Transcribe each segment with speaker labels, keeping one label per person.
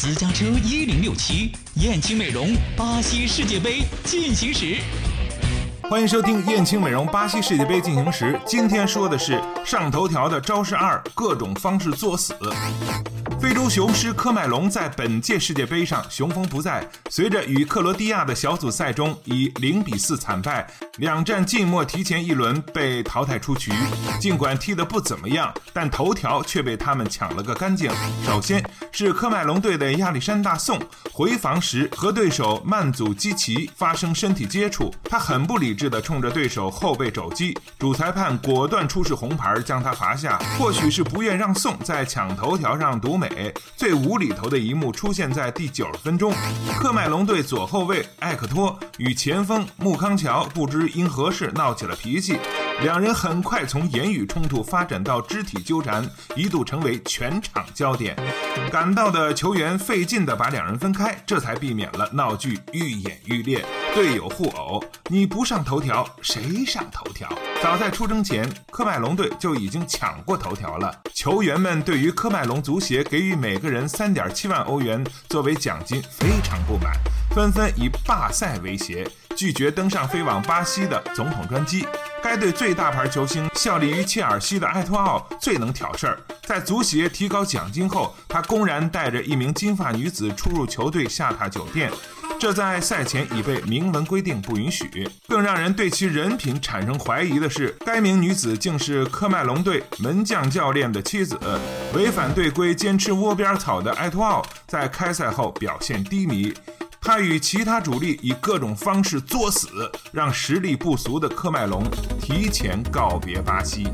Speaker 1: 私家车一零六七，燕青美容巴西世界杯进行时。
Speaker 2: 欢迎收听燕青美容巴西世界杯进行时。今天说的是上头条的招式二，各种方式作死。非洲雄狮科麦隆在本届世界杯上雄风不再，随着与克罗地亚的小组赛中以零比四惨败，两战晋末提前一轮被淘汰出局。尽管踢得不怎么样，但头条却被他们抢了个干净。首先是科麦隆队的亚历山大宋回防时和对手曼祖基奇发生身体接触，他很不理智地冲着对手后背肘击，主裁判果断出示红牌将他罚下。或许是不愿让宋在抢头条上独美。最无厘头的一幕出现在第九十分钟，科麦隆队左后卫艾克托与前锋穆康乔不知因何事闹起了脾气，两人很快从言语冲突发展到肢体纠缠，一度成为全场焦点。赶到的球员费劲地把两人分开，这才避免了闹剧愈演愈烈，队友互殴。你不上头条，谁上头条？早在出征前，科麦隆队就已经抢过头条了。球员们对于科麦隆足协给予每个人三点七万欧元作为奖金非常不满，纷纷以罢赛威胁，拒绝登上飞往巴西的总统专机。该队最大牌球星效力于切尔西的埃托奥最能挑事儿，在足协提高奖金后，他公然带着一名金发女子出入球队下榻酒店。这在赛前已被明文规定不允许。更让人对其人品产生怀疑的是，该名女子竟是科麦隆队门将教练的妻子。违反队规、坚持窝边草的埃托奥在开赛后表现低迷，他与其他主力以各种方式作死，让实力不俗的科麦隆提前告别巴西。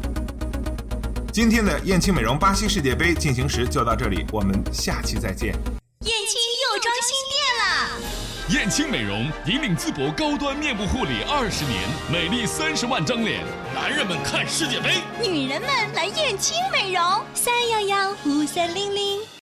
Speaker 2: 今天的燕青美容巴西世界杯进行时就到这里，我们下期再见。
Speaker 3: 燕青。
Speaker 4: 燕青美容引领淄博高端面部护理二十年，美丽三十万张脸。男人们看世界杯，
Speaker 3: 女人们来燕青美容，三幺幺五三零零。